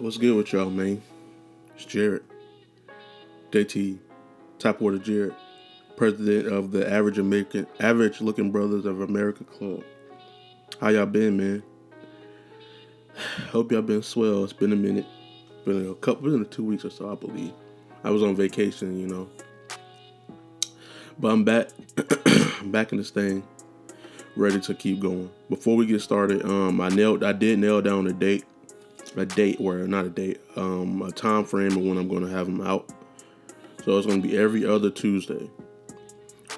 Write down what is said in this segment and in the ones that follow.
What's good with y'all, man? It's Jared. JT, Water Jared, president of the Average American, Average Looking Brothers of America Club. How y'all been, man? Hope y'all been swell. It's been a minute. Been a couple, been two weeks or so, I believe. I was on vacation, you know. But I'm back, back in this thing, ready to keep going. Before we get started, um, I nailed, I did nail down a date a date or not a date, um, a time frame of when I'm going to have them out. So it's going to be every other Tuesday.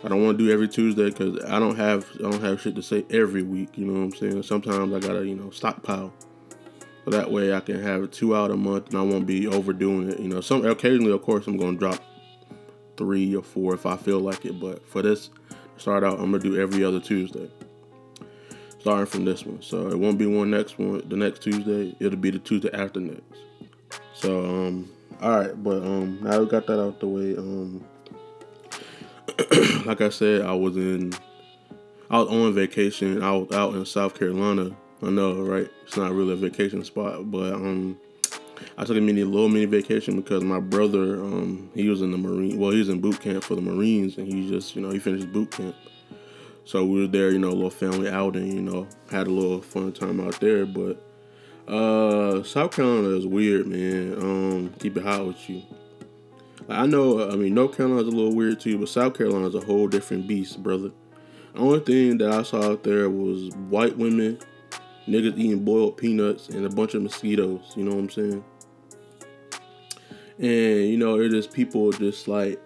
I don't want to do every Tuesday because I don't have I don't have shit to say every week. You know what I'm saying? Sometimes I gotta you know stockpile, so that way I can have two out a month and I won't be overdoing it. You know, some occasionally of course I'm gonna drop three or four if I feel like it, but for this start out I'm gonna do every other Tuesday starting from this one. So it won't be one next one the next Tuesday. It'll be the Tuesday after next. So um all right, but um now we got that out the way. Um like I said, I was in I was on vacation. I was out in South Carolina. I know, right? It's not really a vacation spot, but um I took a mini little mini vacation because my brother, um, he was in the Marine well, he was in boot camp for the Marines and he just, you know, he finished boot camp. So we were there, you know, a little family outing, you know, had a little fun time out there. But uh South Carolina is weird, man. Um, keep it hot with you. I know, I mean, North Carolina's a little weird too, but South Carolina's a whole different beast, brother. The only thing that I saw out there was white women, niggas eating boiled peanuts, and a bunch of mosquitoes. You know what I'm saying? And you know, it is people just like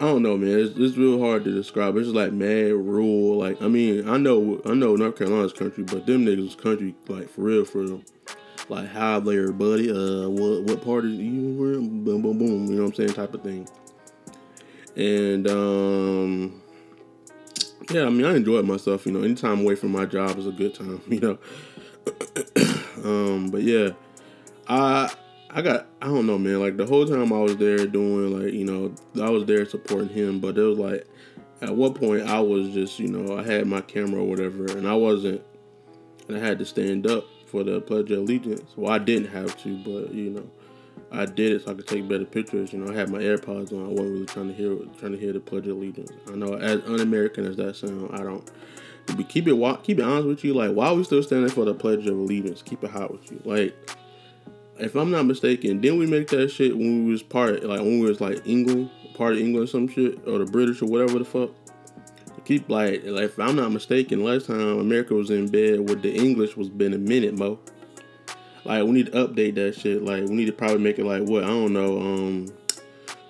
I don't know, man. It's, it's real hard to describe. It's just like mad rural. Like I mean, I know I know North Carolina's country, but them niggas country like for real, for real. Like hi there, buddy. Uh, what what part of you were? Boom, boom, boom. You know what I'm saying? Type of thing. And um, yeah, I mean, I enjoyed myself. You know, anytime away from my job is a good time. You know. um, but yeah, I I got I don't know, man. Like the whole time I was there doing like you know I was there supporting him, but it was like at what point I was just you know I had my camera or whatever, and I wasn't, and I had to stand up for the Pledge of Allegiance. Well, I didn't have to, but you know I did it so I could take better pictures. You know, I had my AirPods on. I wasn't really trying to hear trying to hear the Pledge of Allegiance. I know as un-American as that sound, I don't. But Keep it keep it honest with you. Like, why are we still standing for the Pledge of Allegiance? Keep it hot with you. Like if I'm not mistaken, didn't we make that shit when we was part like when we was like England, part of England, or some shit, or the British or whatever the fuck? Keep like, like if I'm not mistaken, last time America was in bed with the English was been a minute, mo. Like we need to update that shit. Like we need to probably make it like what I don't know, um,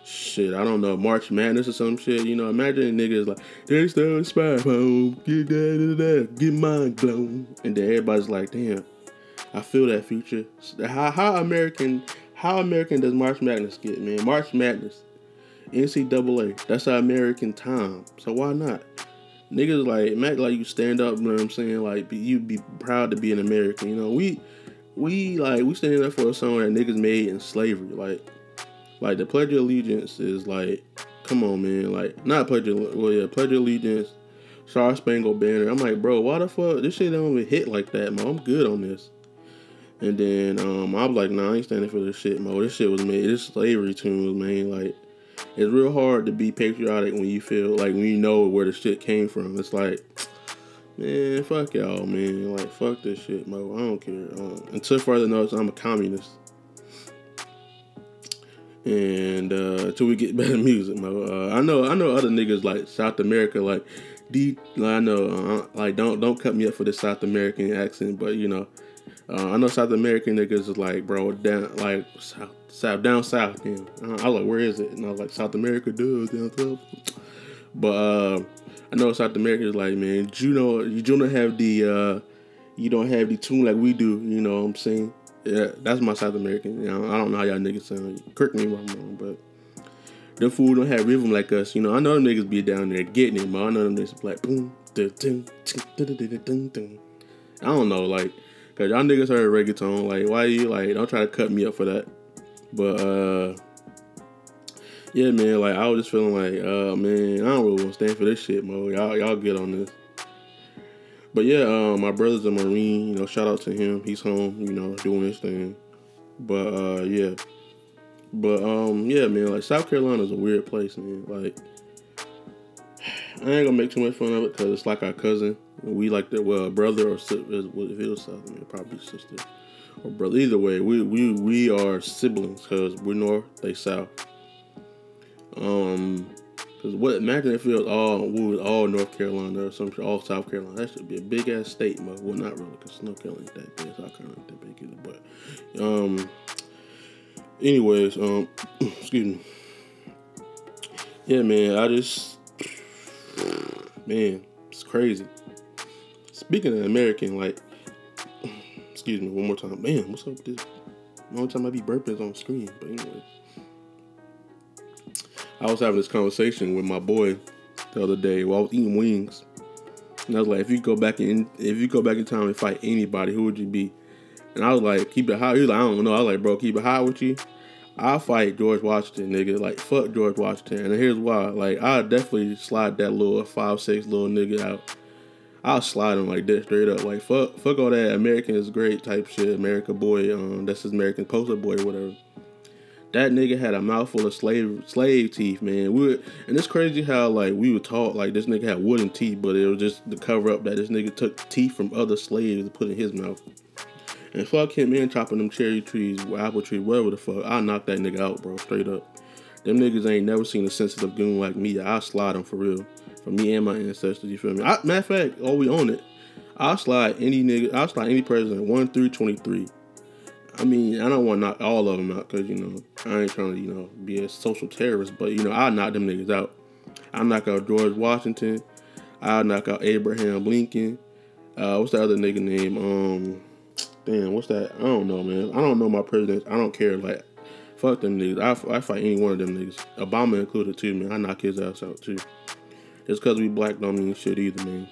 shit, I don't know, March Madness or some shit. You know, imagine niggas like they still spy phone, get that, get mind blown, and then everybody's like, damn I feel that future. How how American how American does March Madness get, man? March Madness, NCAA. That's our American time. So why not? Niggas like Mac like you stand up. You know what I'm saying? Like you'd be proud to be an American. You know we we like we standing up for a song that niggas made in slavery. Like like the Pledge of Allegiance is like, come on, man. Like not Pledge of well yeah Pledge of Allegiance. Star Spangled Banner. I'm like, bro, why the fuck this shit don't even hit like that, man? I'm good on this. And then um, I was like, nah, I ain't standing for this shit, mo. This shit was made. This slavery tune was made. Like, it's real hard to be patriotic when you feel like when you know where the shit came from. It's like, man, fuck y'all, man. Like, fuck this shit, mo. I don't care. Um, until further notice, I'm a communist. And uh, until we get better music, mo. Uh, I know, I know other niggas like South America, like, D. I know, uh, like, don't don't cut me up for this South American accent, but you know. Uh, I know South American niggas is like, bro, down like south, south down south. Damn. Uh, I was like, where is it? And I was like, South America, dude, down south. But uh, I know South America is like, man, you know, you don't have the, uh, you don't have the tune like we do. You know what I'm saying? Yeah, that's my South American. You know, I don't know how y'all niggas sound. Correct me if I'm wrong, but them fool don't have rhythm like us. You know, I know them niggas be down there getting it, but I know them niggas like boom, dun, dun, dun, dun, dun, I don't know, like Cause y'all niggas heard reggaeton. Like, why you like? Don't try to cut me up for that. But uh, yeah, man. Like, I was just feeling like, uh, man, I don't really want to stand for this shit, mo. Y'all, y'all get on this. But yeah, uh, my brother's a marine. You know, shout out to him. He's home. You know, doing his thing. But uh, yeah. But um, yeah, man. Like South Carolina is a weird place, man. Like I ain't gonna make too much fun of it because it's like our cousin. We like that. Well, brother or. If it was South, probably sister or brother. Either way, we we we are siblings because we're north, they south. Um, because what imagine if it was all we was all North Carolina or some all South Carolina. That should be a big ass state, but well, not really, because North Carolina ain't that big. South Carolina ain't that big either. But um, anyways, um, excuse me. Yeah, man, I just man, it's crazy. Speaking of American, like, excuse me, one more time. Man, what's up with this? One time I be burping is on screen, but anyway. I was having this conversation with my boy the other day while I was eating wings. And I was like, if you go back in if you go back in time and fight anybody, who would you be? And I was like, keep it high. He was like, I don't know. I was like, bro, keep it high with you. I'll fight George Washington, nigga. Like, fuck George Washington. And here's why. Like, I'll definitely slide that little five, six little nigga out. I'll slide him like this straight up. Like, fuck fuck all that American is great type shit. America boy, um, that's his American poster boy, or whatever. That nigga had a mouthful of slave slave teeth, man. We were, and it's crazy how like we were taught like this nigga had wooden teeth, but it was just the cover up that this nigga took teeth from other slaves and put in his mouth. And fuck him man chopping them cherry trees, apple tree, whatever the fuck. I'll knock that nigga out, bro, straight up. Them niggas ain't never seen a sensitive goon like me. I'll slide them for real. For me and my ancestors, you feel me? I, matter of fact, oh we own it. I'll slide any nigga, I'll slide any president 1 through 23. I mean, I don't want to knock all of them out because, you know, I ain't trying to, you know, be a social terrorist, but, you know, I'll knock them niggas out. I'll knock out George Washington. I'll knock out Abraham Lincoln. Uh, what's the other nigga name? Um, damn, what's that? I don't know, man. I don't know my presidents. I don't care. Like, fuck them niggas. I, I fight any one of them niggas. Obama included too, man. I knock his ass out too. Just because we black don't mean shit either, man.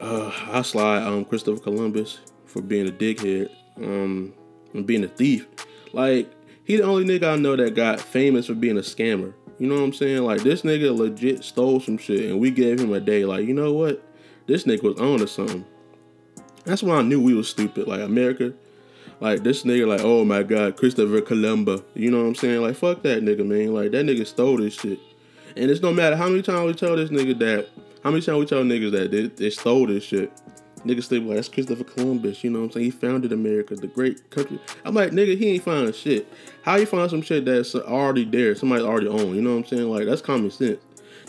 Uh, I slide um Christopher Columbus for being a dickhead um, and being a thief. Like, he the only nigga I know that got famous for being a scammer. You know what I'm saying? Like, this nigga legit stole some shit, and we gave him a day. Like, you know what? This nigga was on to something. That's why I knew we was stupid. Like, America, like, this nigga, like, oh my god, Christopher Columba. You know what I'm saying? Like, fuck that nigga, man. Like, that nigga stole this shit. And it's no matter how many times we tell this nigga that, how many times we tell niggas that they, they stole this shit. Niggas still like, that's Christopher Columbus, you know what I'm saying? He founded America, the great country. I'm like, nigga, he ain't finding shit. How you find some shit that's already there, somebody already own, you know what I'm saying? Like, that's common sense.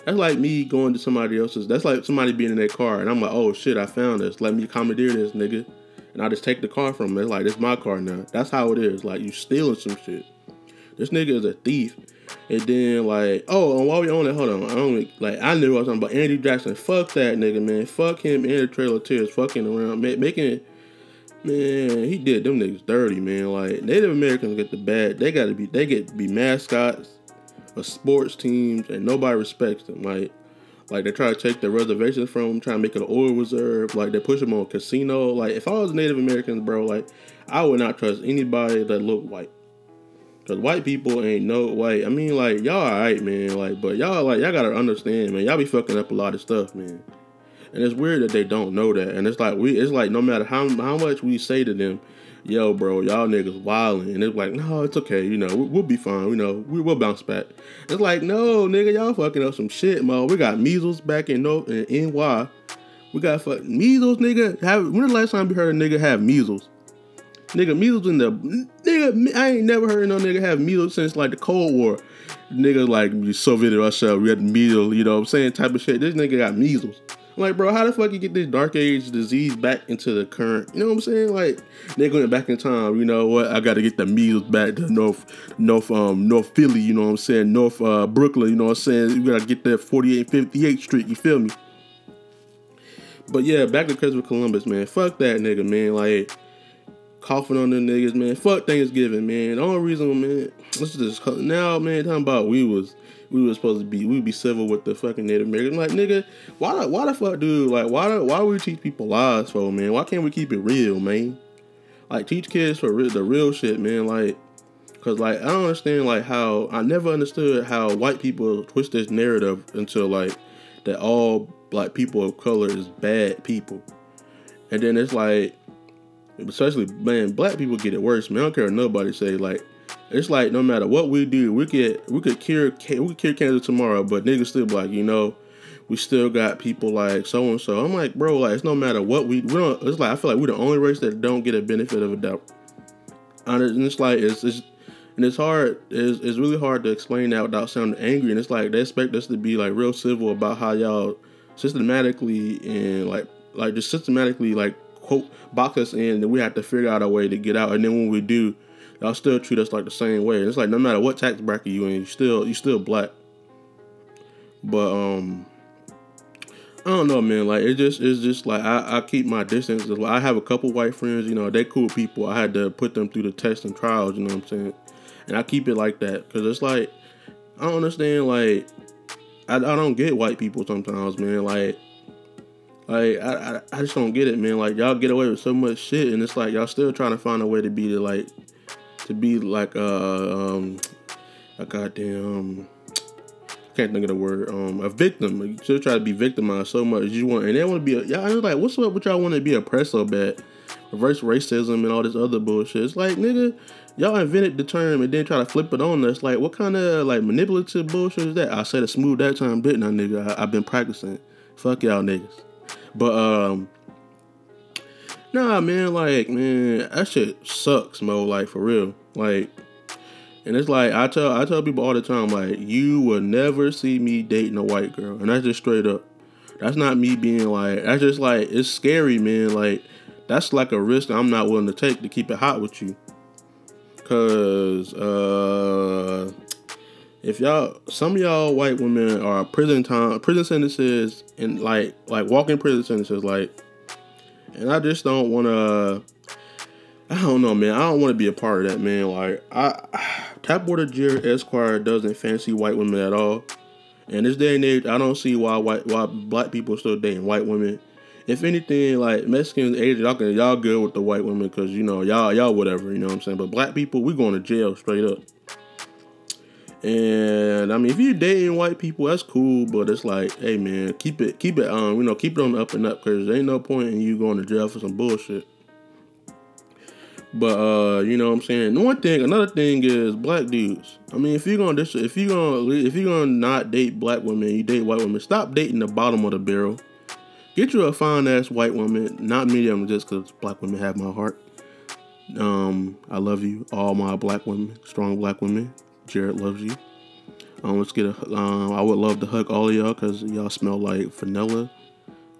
That's like me going to somebody else's, that's like somebody being in their car, and I'm like, oh shit, I found this. Let me commandeer this, nigga. And I just take the car from. It's like, it's my car now. That's how it is. Like, you stealing some shit. This nigga is a thief. And then like, oh, and while we on it, hold on, I don't like I knew I was talking about Andy Jackson. Fuck that nigga, man. Fuck him and the Trail of Tears fucking around, making. Man, he did them niggas dirty, man. Like Native Americans get the bad. They gotta be. They get to be mascots of sports teams, and nobody respects them. Like, like they try to take the reservations from them, try to make it an oil reserve. Like they push them on casino. Like if I was Native Americans, bro, like I would not trust anybody that looked white. Cause white people ain't no white. I mean, like y'all alright, man. Like, but y'all like y'all gotta understand, man. Y'all be fucking up a lot of stuff, man. And it's weird that they don't know that. And it's like we, it's like no matter how how much we say to them, yo, bro, y'all niggas wilding, and it's like, no, it's okay, you know, we, will be fine, you know, we will bounce back. It's like, no, nigga, y'all fucking up some shit, man. We got measles back in no in NY. We got fuck measles, nigga. Have when the last time we heard a nigga have measles? Nigga, measles in the nigga. I ain't never heard no nigga have measles since like the Cold War. Nigga like Soviet Russia, we had measles. You know what I'm saying? Type of shit. This nigga got measles. Like, bro, how the fuck you get this dark age disease back into the current? You know what I'm saying? Like, nigga going back in time. You know what? I got to get the measles back to North, North, um, North Philly. You know what I'm saying? North uh, Brooklyn. You know what I'm saying? You gotta get that 48, 58th Street. You feel me? But yeah, back to Christopher Columbus, man. Fuck that nigga, man. Like coughing on them niggas, man. Fuck Thanksgiving, man. The only reason, man, let's just now, man. Talking about we was we was supposed to be we would be civil with the fucking Native Americans. Like nigga, why the why the fuck, dude? Like why why we teach people lies for, man? Why can't we keep it real, man? Like teach kids for real, the real shit, man. Like, cause like I don't understand like how I never understood how white people twist this narrative until like that all black people of color is bad people, and then it's like especially man, black people get it worse. Man, I don't care what nobody say. Like, it's like no matter what we do, we get we could cure we could cure cancer tomorrow, but niggas still be like, you know, we still got people like so and so. I'm like, bro, like it's no matter what we we don't. It's like I feel like we're the only race that don't get a benefit of a doubt. And it's like it's, it's and it's hard. It's, it's really hard to explain that without sounding angry. And it's like they expect us to be like real civil about how y'all systematically and like like just systematically like quote box us in, and we have to figure out a way to get out. And then when we do, y'all still treat us like the same way. It's like no matter what tax bracket you in, you still you still black. But um, I don't know, man. Like it just it's just like I, I keep my distance. I have a couple white friends, you know, they cool people. I had to put them through the tests and trials, you know what I'm saying? And I keep it like that because it's like I don't understand. Like I, I don't get white people sometimes, man. Like like I, I, I just don't get it, man. Like y'all get away with so much shit, and it's like y'all still trying to find a way to be the like to be like uh um a goddamn I can't think of the word um a victim. You still try to be victimized so much you want, and they want to be a, y'all. Like what's up with y'all want to be oppressed so bad, reverse racism and all this other bullshit. It's like nigga, y'all invented the term and then try to flip it on us. Like what kind of like manipulative bullshit is that? I said it smooth that time, didn't I, nigga? I, I've been practicing. Fuck y'all niggas. But um, nah, man, like man, that shit sucks, mo. Like for real, like. And it's like I tell I tell people all the time, like you will never see me dating a white girl, and that's just straight up. That's not me being like that's just like it's scary, man. Like that's like a risk I'm not willing to take to keep it hot with you. Cause uh, if y'all, some of y'all white women are prison time, prison sentences, and like like walking prison sentences, like, and I just don't want to. I don't know, man. I don't want to be a part of that, man. Like, I, Tapwater Jared Esquire doesn't fancy white women at all. And this day and age, I don't see why white why black people are still dating white women. If anything, like Mexicans, Asians, y'all can y'all good with the white women because you know y'all y'all whatever, you know what I'm saying. But black people, we going to jail straight up. And I mean, if you're dating white people, that's cool. But it's like, hey man, keep it, keep it, um, you know, keep it on the up and up, cause there ain't no point in you going to jail for some bullshit. But uh, you know what I'm saying. One thing, another thing is black dudes. I mean, if you're gonna if you're gonna if you're gonna not date black women, you date white women. Stop dating the bottom of the barrel. Get you a fine ass white woman, not medium, just because black women have my heart. Um, I love you, all my black women, strong black women. Jared loves you. Um, let's get a. Um, I would love to hug all of y'all because y'all smell like vanilla,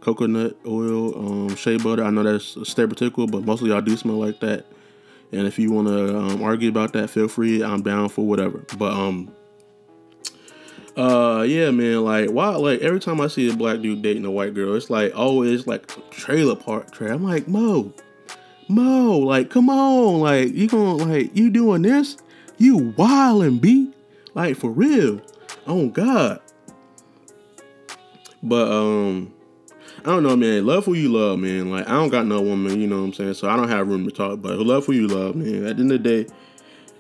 coconut oil, um, shea butter. I know that's stereotypical, but most of y'all do smell like that. And if you want to um, argue about that, feel free. I'm down for whatever. But um, uh, yeah, man. Like, why? Like every time I see a black dude dating a white girl, it's like always like trailer park trade. I'm like, Mo, Mo, like, come on, like you gonna like you doing this? You wildin', B. Like for real. Oh God. But um I don't know, man. Love who you love, man. Like I don't got no woman, you know what I'm saying? So I don't have room to talk, but love who you love, man. At the end of the day,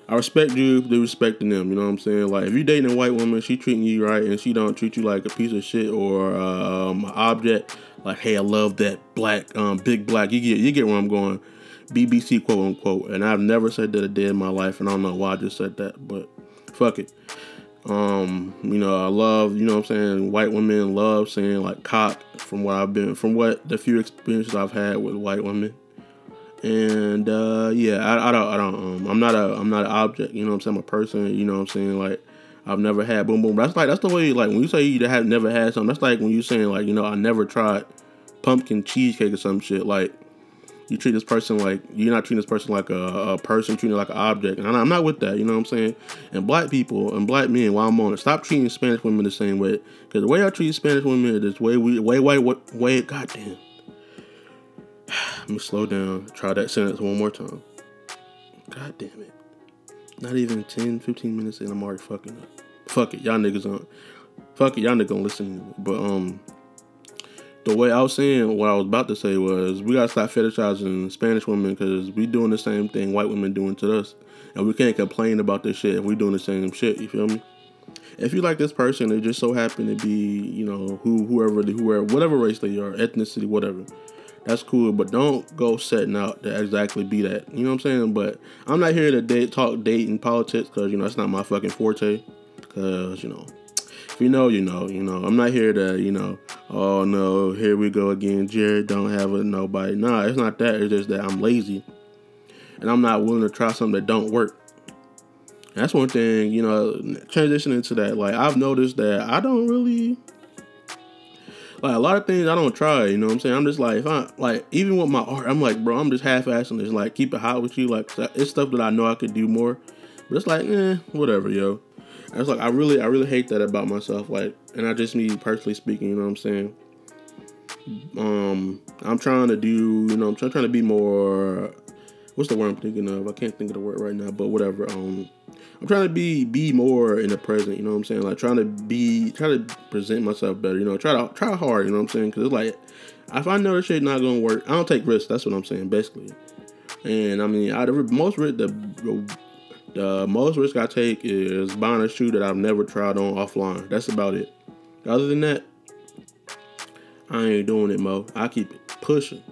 I respect you, they respecting them, you know what I'm saying? Like if you dating a white woman, she treating you right and she don't treat you like a piece of shit or um object, like, hey, I love that black, um, big black. You get you get where I'm going. BBC quote unquote. And I've never said that a day in my life, and I don't know why I just said that, but fuck it. Um, you know, I love, you know I'm saying, white women love saying like cock from what I've been from what the few experiences I've had with white women. And uh yeah, I, I don't I don't um I'm not a I'm not an object, you know I'm saying, I'm a person, you know I'm saying, like I've never had boom boom. That's like that's the way like when you say you have never had something, that's like when you saying like, you know, I never tried pumpkin cheesecake or some shit. Like you treat this person like you're not treating this person like a, a person, treating like an object. And I'm not with that, you know what I'm saying? And black people and black men, while I'm on it, stop treating Spanish women the same way. Because the way I treat Spanish women is way, way, way, way, way, way goddamn. Let me slow down. Try that sentence one more time. God damn it. Not even 10, 15 minutes and I'm already fucking up. Fuck it. Y'all niggas on. Fuck it. Y'all niggas gonna listen. But, um, the way I was saying, what I was about to say was, we gotta stop fetishizing Spanish women because we doing the same thing white women doing to us, and we can't complain about this shit if we doing the same shit. You feel me? If you like this person, they just so happen to be, you know, who whoever whoever whatever race they are, ethnicity, whatever. that's cool, but don't go setting out to exactly be that. You know what I'm saying? But I'm not here to date, talk date and politics because you know that's not my fucking forte. Because you know, you know, you know, you know. I'm not here to you know. Oh no, here we go again. Jared don't have a nobody. Nah, it's not that. It's just that I'm lazy, and I'm not willing to try something that don't work. And that's one thing, you know, transitioning to that. Like I've noticed that I don't really like a lot of things I don't try, you know what I'm saying? I'm just like, I like, even with my art, I'm like, bro, I'm just half assing this. Like, keep it hot with you. Like, it's stuff that I know I could do more, but it's like, eh, whatever, yo. And it's like, I really, I really hate that about myself. Like, and I just me personally speaking, you know what I'm saying? Um, I'm trying to do, you know, I'm trying, trying to be more. What's the word I'm thinking of? I can't think of the word right now, but whatever. Um, I'm trying to be be more in the present. You know what I'm saying? Like trying to be try to present myself better. You know, try to try hard. You know what I'm saying? Because it's like if I know this shit not gonna work, I don't take risks. That's what I'm saying, basically. And I mean, I the most the the most risk I take is buying a shoe that I've never tried on offline. That's about it. Other than that, I ain't doing it, Mo. I keep pushing.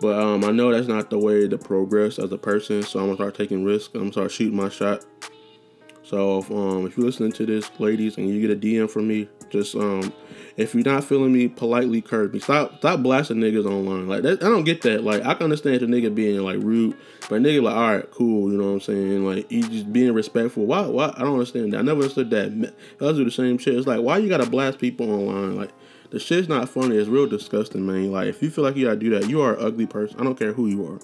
But um, I know that's not the way to progress as a person, so I'm gonna start taking risks. I'm gonna start shooting my shot. So if, um, if you're listening to this, ladies, and you get a DM from me, just um, if you're not feeling me, politely curve me. Stop, stop blasting niggas online. Like that, I don't get that. Like I can understand the nigga being like rude, but nigga like, all right, cool. You know what I'm saying? Like you just being respectful. Why? Why? I don't understand that. I never understood that. Guys do the same shit. It's like why you gotta blast people online? Like the shit's not funny. It's real disgusting, man. Like if you feel like you gotta do that, you are an ugly person. I don't care who you are.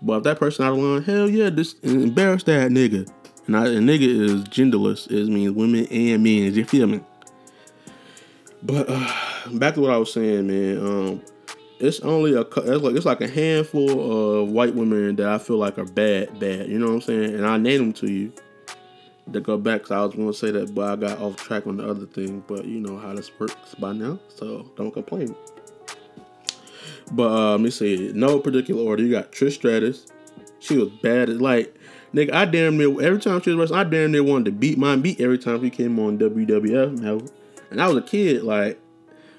But if that person out of line, hell yeah, just embarrass that nigga. And, I, nigga is genderless. It means women and men. You feel me? But uh, back to what I was saying, man. Um, it's only a it's like it's like a handful of white women that I feel like are bad, bad. You know what I'm saying? And I name them to you to go back. So I was to say that, but I got off track on the other thing. But you know how this works by now, so don't complain. But uh, let me see. No particular order. You got Trish Stratus. She was bad. As, like, nigga, I damn near every time she was wrestling, I damn near wanted to beat my beat every time she came on WWF. Now, and I was a kid. Like,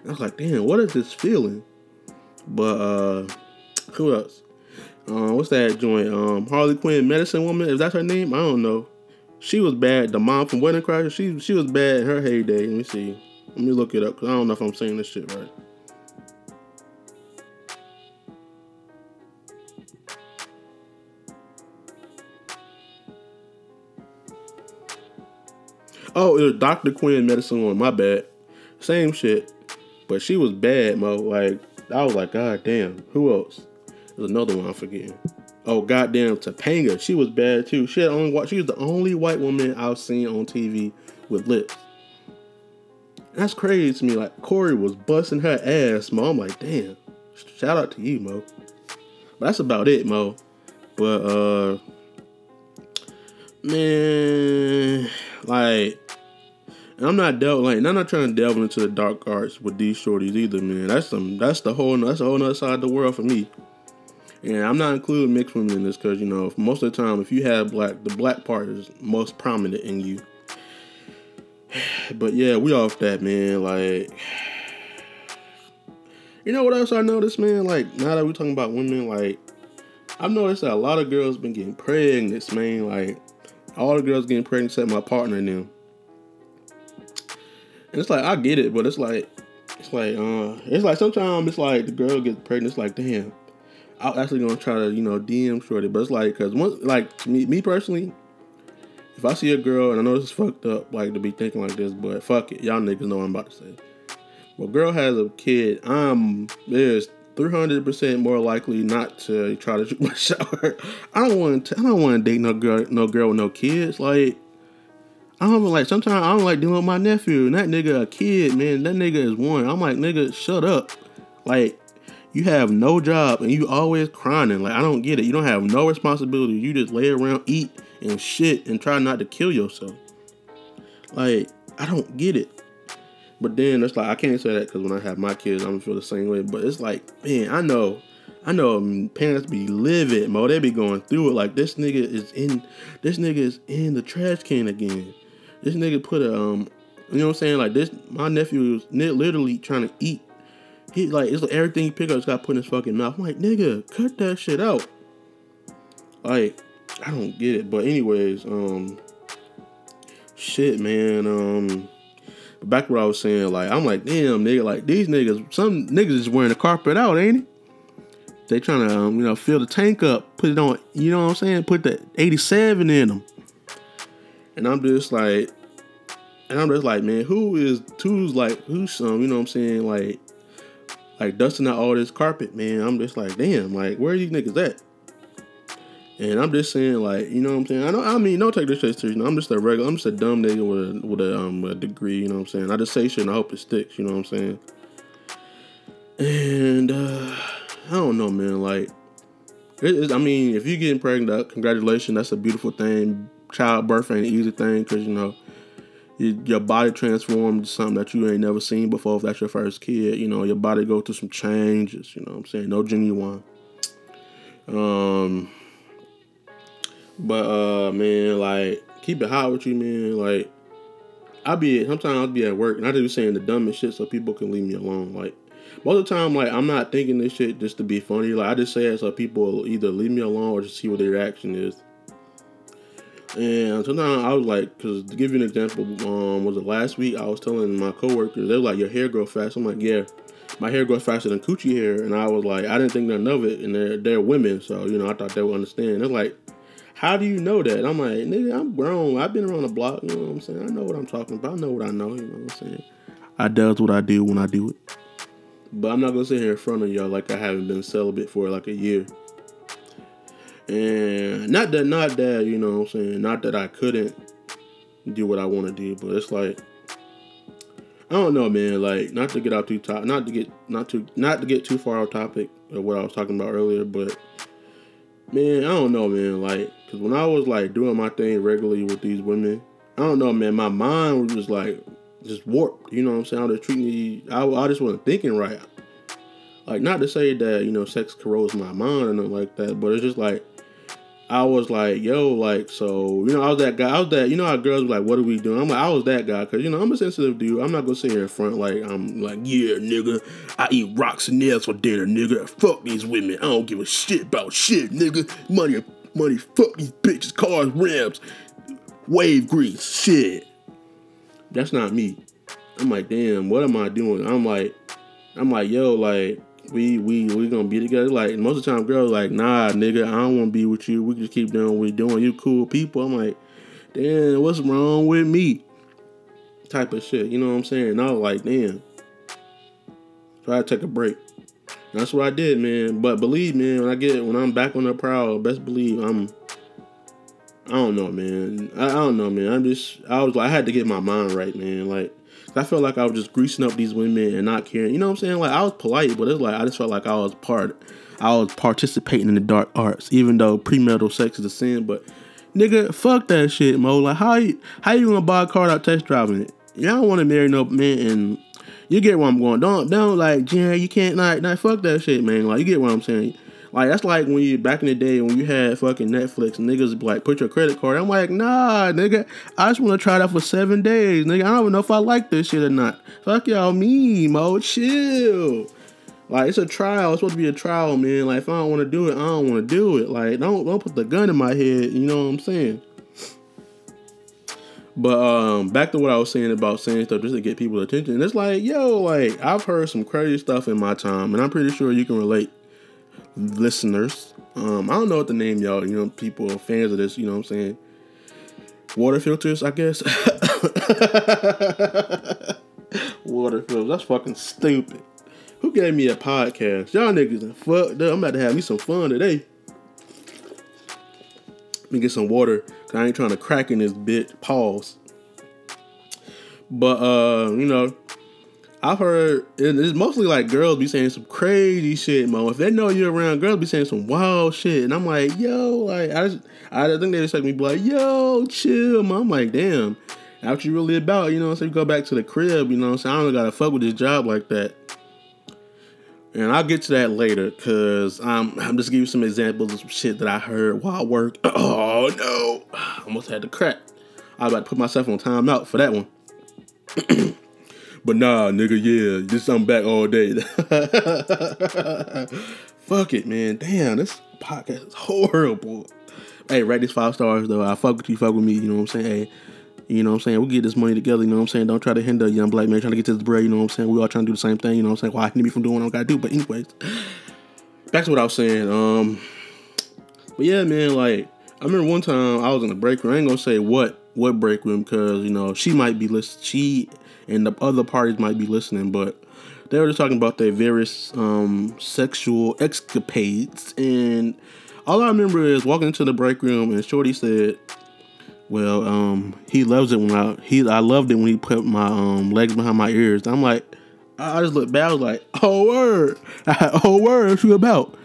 I was like, damn, what is this feeling? But uh, who else? Uh, what's that joint? Um, Harley Quinn, Medicine Woman. Is that her name? I don't know. She was bad. The mom from Wedding Crashers, she she was bad in her heyday. Let me see. Let me look it up because I don't know if I'm saying this shit right. Oh, it was Dr. Quinn Medicine Woman. My bad. Same shit. But she was bad, Mo. Like, I was like, God damn. Who else? There's another one I'm forgetting. Oh goddamn Topanga, she was bad too. She had only she was the only white woman I've seen on TV with lips. That's crazy to me. Like Corey was busting her ass, Mo. I'm like, damn. Shout out to you, Mo. But that's about it, Mo. But uh man, like I'm not delving like I'm not trying to delve into the dark arts with these shorties either, man. That's some that's the whole that's a whole other side of the world for me. And I'm not including mixed women in this because you know most of the time if you have black, the black part is most prominent in you. But yeah, we off that man. Like, you know what else I noticed, man? Like now that we're talking about women, like I've noticed that a lot of girls been getting pregnant, man. Like all the girls getting pregnant except my partner and them. And it's like I get it, but it's like it's like uh it's like sometimes it's like the girl gets pregnant, it's like damn I'm actually gonna try to you know DM Shorty, but it's like because once like me me personally, if I see a girl and I know this is fucked up, like to be thinking like this, but fuck it, y'all niggas know what I'm about to say. Well, girl has a kid, I'm there's 300 percent more likely not to try to shoot my shower. I don't want to. I don't want to date no girl, no girl with no kids. Like I don't like. Sometimes I don't like dealing with my nephew. And that nigga a kid, man. That nigga is one. I'm like, nigga, shut up. Like you have no job and you always crying. Like I don't get it. You don't have no responsibility. You just lay around, eat and shit, and try not to kill yourself. Like I don't get it. But then it's like I can't say that because when I have my kids, I'm gonna feel the same way. But it's like, man, I know, I know parents be livid, mo. They be going through it. Like this nigga is in, this nigga is in the trash can again. This nigga put a um, you know what I'm saying? Like this, my nephew is literally trying to eat he like it's like everything he pick up, has got put in his fucking mouth. I'm like, nigga, cut that shit out. Like, I don't get it. But anyways, um, shit, man. Um, back what I was saying, like, I'm like, damn, nigga, like these niggas, some niggas is wearing the carpet out, ain't he? They trying to, um, you know, fill the tank up, put it on, you know what I'm saying? Put the 87 in them. And I'm just like, and I'm just like, man, who is, who's like, who's some, you know what I'm saying? Like, like dusting out all this carpet, man. I'm just like, damn, like, where are these niggas at? And I'm just saying, like, you know what I'm saying? I know, I mean, don't take this shit serious. I'm just a regular, I'm just a dumb nigga with a with a um a degree. You know what I'm saying? I just say shit and I hope it sticks. You know what I'm saying? And uh I don't know, man. Like. I mean, if you're getting pregnant, congratulations. That's a beautiful thing. Childbirth ain't an easy thing because you know your body transformed to something that you ain't never seen before. If that's your first kid, you know your body go through some changes. You know what I'm saying? No genuine. Um, but uh, man, like keep it hot with you, man. Like I be sometimes I'll be at work and I just be saying the dumbest shit so people can leave me alone. Like most of the time, like I'm not thinking this shit just to be funny. Like I just say it so people either leave me alone or just see what their reaction is. And sometimes I was like, because to give you an example, um, was it last week? I was telling my coworkers, they were like, "Your hair grow fast." I'm like, "Yeah, my hair grows faster than coochie hair," and I was like, I didn't think nothing of it. And they're they're women, so you know, I thought they would understand. They're like, "How do you know that?" I'm like, "Nigga, I'm grown. I've been around the block. You know what I'm saying? I know what I'm talking about. I know what I know. You know what I'm saying? I does what I do when I do it." But I'm not gonna sit here in front of y'all like I haven't been celibate for like a year. And not that, not that, you know what I'm saying? Not that I couldn't do what I want to do, but it's like, I don't know, man. Like, not to get out too top, not to get, not to, not to get too far off topic of what I was talking about earlier, but man, I don't know, man. Like, cause when I was like doing my thing regularly with these women, I don't know, man. My mind was just like, just warped. You know what I'm saying? I was treating me, I, I just wasn't thinking right. Like, not to say that you know sex corrodes my mind or nothing like that, but it's just like I was like, yo, like, so, you know, I was that guy. I was that, you know, how girls were like, what are we doing? I'm like, I was that guy. Cause, you know, I'm a sensitive dude. I'm not gonna sit here in front like, I'm like, yeah, nigga, I eat rocks and nails for dinner, nigga. Fuck these women. I don't give a shit about shit, nigga. Money, money, fuck these bitches, cars, rims, wave grease, shit. That's not me. I'm like, damn, what am I doing? I'm like, I'm like, yo, like, we we we gonna be together. Like most of the time, girls like, nah, nigga, I don't want to be with you. We just keep doing what we doing. You cool people. I'm like, damn, what's wrong with me? Type of shit. You know what I'm saying? I was like, damn. So I to take a break. That's what I did, man. But believe me, when I get when I'm back on the prowl, best believe I'm. I don't know, man. I, I don't know, man. I'm just. I was I had to get my mind right, man. Like I felt like I was just greasing up these women and not caring. You know what I'm saying? Like I was polite, but it's like I just felt like I was part. I was participating in the dark arts, even though premarital sex is a sin. But nigga, fuck that shit, mo. Like how you how you gonna buy a car out test driving it? Y'all want to marry no man and you get where I'm going. Don't don't like, Jen, you can't like, like fuck that shit, man. Like you get what I'm saying. Like that's like when you back in the day when you had fucking Netflix niggas like put your credit card. I'm like, nah, nigga, I just want to try that for seven days, nigga. I don't even know if I like this shit or not. Fuck y'all, me, mo, chill. Like it's a trial. It's supposed to be a trial, man. Like if I don't want to do it, I don't want to do it. Like don't don't put the gun in my head. You know what I'm saying? But um, back to what I was saying about saying stuff just to get people's attention. It's like, yo, like I've heard some crazy stuff in my time, and I'm pretty sure you can relate listeners. Um, I don't know what the name y'all, you know, people fans of this, you know what I'm saying? Water filters, I guess. Water filters, that's fucking stupid. Who gave me a podcast? Y'all niggas fucked up. I'm about to have me some fun today. Me get some water. Cause I ain't trying to crack in this bit. Pause. But uh, you know, I've heard it's mostly like girls be saying some crazy shit, mo. If they know you're around, girls be saying some wild shit, and I'm like, yo, like I just, I think they just like me be like, yo, chill, mo. I'm like, damn, what you really about, you know? So you go back to the crib, you know? So I don't gotta fuck with this job like that. And I'll get to that later, cause I'm I'm just giving you some examples of some shit that I heard while I work. Oh no, almost had to crack. I was about to put myself on timeout for that one. But nah, nigga, yeah, just I'm back all day. Fuck it, man. Damn, this podcast is horrible. Hey, rate this five stars though. I fuck with you, fuck with me. You know what I'm saying? Hey, you know what I'm saying? We get this money together. You know what I'm saying? Don't try to hinder a young black man trying to get to this bread. You know what I'm saying? We all trying to do the same thing. You know what I'm saying? Why hinder me from doing what I gotta do? But anyways, back to what I was saying. Um, but yeah, man, like I remember one time I was in the break room. I ain't gonna say what what break room because you know she might be listening. She and the other parties might be listening, but they were just talking about their various um, sexual escapades and all I remember is walking into the break room and Shorty said, "Well, um, he loves it when I he I loved it when he put my um legs behind my ears." I'm like, I just looked back. I was like, "Oh word, oh word, what you about?"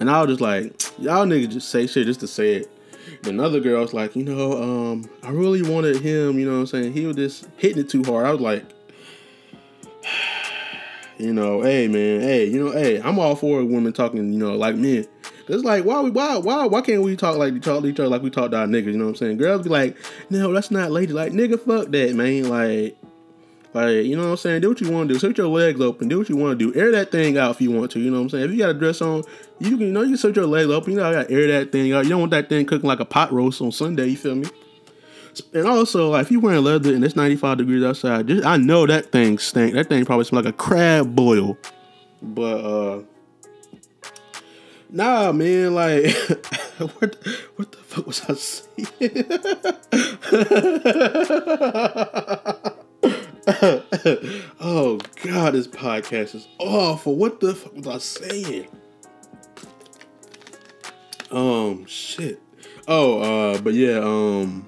And I was just like, "Y'all niggas just say shit just to say it." And another girl was like, "You know, um, I really wanted him. You know what I'm saying? He was just hitting it too hard." I was like. You know, hey man, hey, you know, hey, I'm all for women talking, you know, like men. It's like why we why why why can't we talk like talk to each other like we talk to our niggas? You know what I'm saying? Girls be like, no, that's not lady. Like nigga, fuck that, man. Like, like you know what I'm saying? Do what you want to do. Sit your legs open. Do what you want to do. Air that thing out if you want to. You know what I'm saying? If you got a dress on, you can you know you can sit your legs open. You know I gotta air that thing out. You don't want that thing cooking like a pot roast on Sunday. You feel me? And also, like, if you wearing leather and it's 95 degrees outside, just, I know that thing stink. That thing probably smells like a crab boil. But uh Nah, man, like, what, what the fuck was I saying? oh God, this podcast is awful. What the fuck was I saying? Um, shit. Oh, uh, but yeah, um,